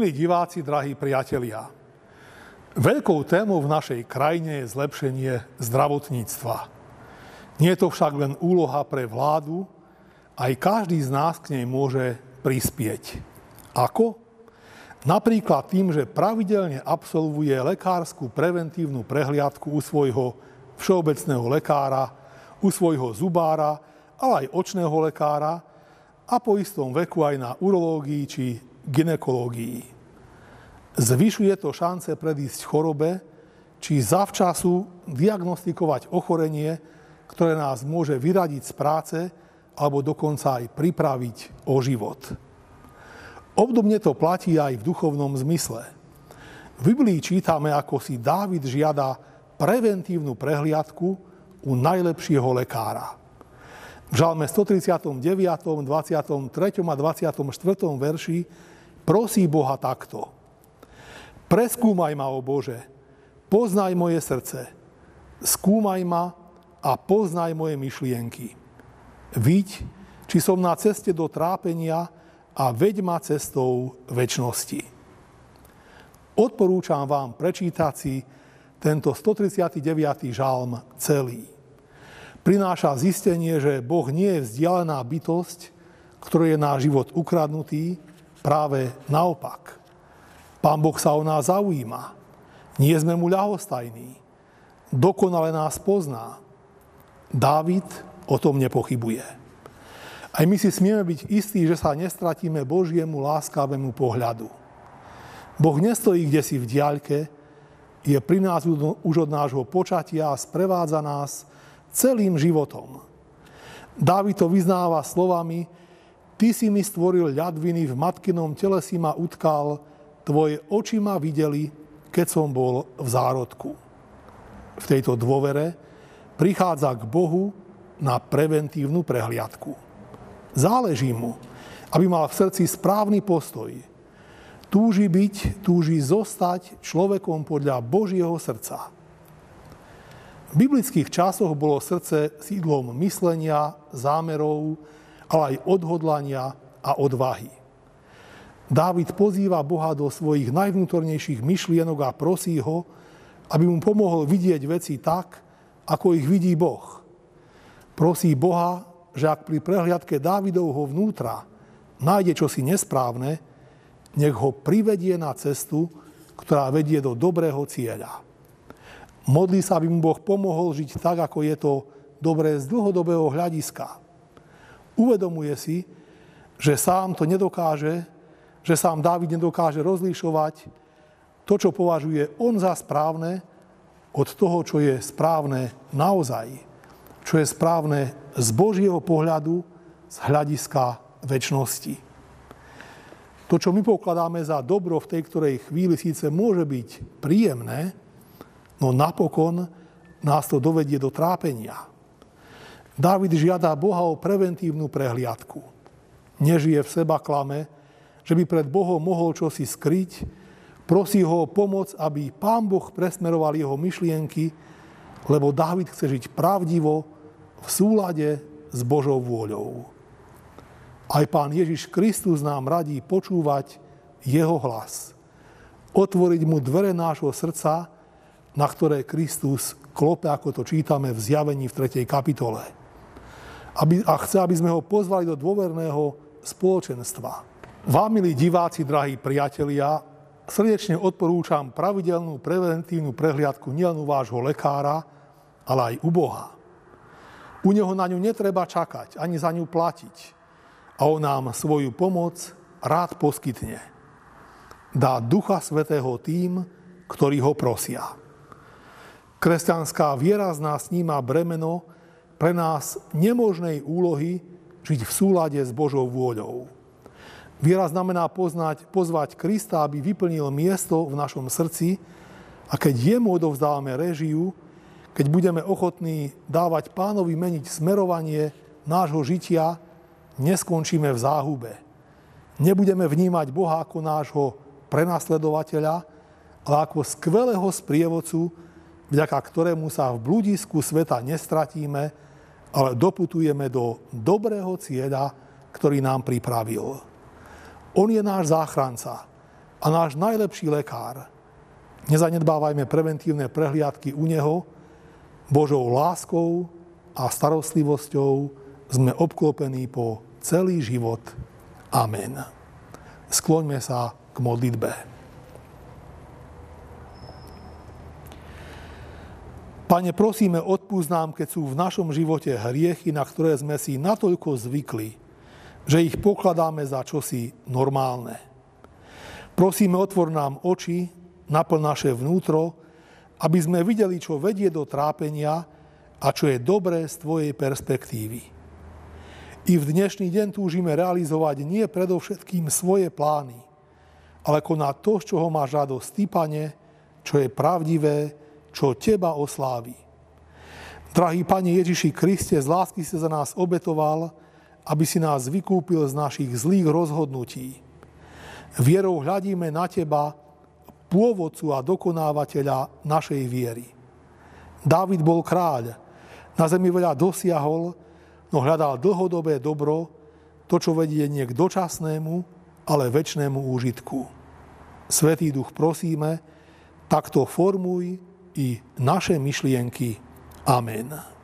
Milí diváci, drahí priatelia, veľkou témou v našej krajine je zlepšenie zdravotníctva. Nie je to však len úloha pre vládu, aj každý z nás k nej môže prispieť. Ako? Napríklad tým, že pravidelne absolvuje lekárskú preventívnu prehliadku u svojho všeobecného lekára, u svojho zubára, ale aj očného lekára a po istom veku aj na urológii či ginekológii. Zvyšuje to šance predísť chorobe, či zavčasu diagnostikovať ochorenie, ktoré nás môže vyradiť z práce alebo dokonca aj pripraviť o život. Obdobne to platí aj v duchovnom zmysle. V Biblii čítame, ako si Dávid žiada preventívnu prehliadku u najlepšieho lekára. V žalme 139., 23. a 24. verši prosí Boha takto. Preskúmaj ma, o Bože, poznaj moje srdce, skúmaj ma a poznaj moje myšlienky. Viď, či som na ceste do trápenia a veď ma cestou väčšnosti. Odporúčam vám prečítať si tento 139. žalm celý. Prináša zistenie, že Boh nie je vzdialená bytosť, ktorý je náš život ukradnutý, Práve naopak. Pán Boh sa o nás zaujíma. Nie sme mu ľahostajní. Dokonale nás pozná. Dávid o tom nepochybuje. Aj my si smieme byť istí, že sa nestratíme Božiemu láskavému pohľadu. Boh nestojí kde si v diaľke, je pri nás už od nášho počatia a sprevádza nás celým životom. Dávid to vyznáva slovami, Ty si mi stvoril ľadviny, v matkinom tele si ma utkal, tvoje oči ma videli, keď som bol v zárodku. V tejto dôvere prichádza k Bohu na preventívnu prehliadku. Záleží mu, aby mal v srdci správny postoj. Túži byť, túži zostať človekom podľa Božieho srdca. V biblických časoch bolo srdce sídlom myslenia, zámerov, ale aj odhodlania a odvahy. Dávid pozýva Boha do svojich najvnútornejších myšlienok a prosí ho, aby mu pomohol vidieť veci tak, ako ich vidí Boh. Prosí Boha, že ak pri prehliadke Dávidovho vnútra nájde čosi nesprávne, nech ho privedie na cestu, ktorá vedie do dobrého cieľa. Modlí sa, aby mu Boh pomohol žiť tak, ako je to dobré z dlhodobého hľadiska uvedomuje si, že sám to nedokáže, že sám Dávid nedokáže rozlišovať to, čo považuje on za správne, od toho, čo je správne naozaj, čo je správne z Božieho pohľadu, z hľadiska väčšnosti. To, čo my pokladáme za dobro v tej ktorej chvíli síce môže byť príjemné, no napokon nás to dovedie do trápenia. Dávid žiada Boha o preventívnu prehliadku. Nežije v seba klame, že by pred Bohom mohol čosi skryť, prosí ho o pomoc, aby Pán Boh presmeroval jeho myšlienky, lebo Dávid chce žiť pravdivo v súlade s Božou vôľou. Aj Pán Ježiš Kristus nám radí počúvať jeho hlas. Otvoriť mu dvere nášho srdca, na ktoré Kristus klope, ako to čítame v zjavení v 3. kapitole aby, a chce, aby sme ho pozvali do dôverného spoločenstva. Vám, milí diváci, drahí priatelia, srdečne odporúčam pravidelnú preventívnu prehliadku nielen u vášho lekára, ale aj u Boha. U Neho na ňu netreba čakať, ani za ňu platiť. A On nám svoju pomoc rád poskytne. Dá Ducha Svetého tým, ktorí ho prosia. Kresťanská viera z nás sníma bremeno, pre nás nemožnej úlohy žiť v súlade s Božou vôľou. Viera znamená poznať, pozvať Krista, aby vyplnil miesto v našom srdci a keď jemu odovzdávame režiu, keď budeme ochotní dávať pánovi meniť smerovanie nášho žitia, neskončíme v záhube. Nebudeme vnímať Boha ako nášho prenasledovateľa, ale ako skvelého sprievodcu, vďaka ktorému sa v bludisku sveta nestratíme, ale doputujeme do dobrého cieľa, ktorý nám pripravil. On je náš záchranca, a náš najlepší lekár. Nezanedbávajme preventívne prehliadky u Neho, Božou láskou a starostlivosťou sme obklopení po celý život. Amen. Skloňme sa k modlitbe. Pane, prosíme, odpúsť nám, keď sú v našom živote hriechy, na ktoré sme si natoľko zvykli, že ich pokladáme za čosi normálne. Prosíme, otvor nám oči, naplň naše vnútro, aby sme videli, čo vedie do trápenia a čo je dobré z Tvojej perspektívy. I v dnešný deň túžime realizovať nie predovšetkým svoje plány, ale konať to, z čoho máš radosť Ty, Pane, čo je pravdivé, čo Teba oslávi. Drahý Pane Ježiši Kriste, z lásky si za nás obetoval, aby si nás vykúpil z našich zlých rozhodnutí. Vierou hľadíme na Teba, pôvodcu a dokonávateľa našej viery. Dávid bol kráľ, na zemi veľa dosiahol, no hľadal dlhodobé dobro, to, čo vedie nie k dočasnému, ale väčšnému úžitku. Svetý duch prosíme, takto formuj i naše myšlienky. Amen.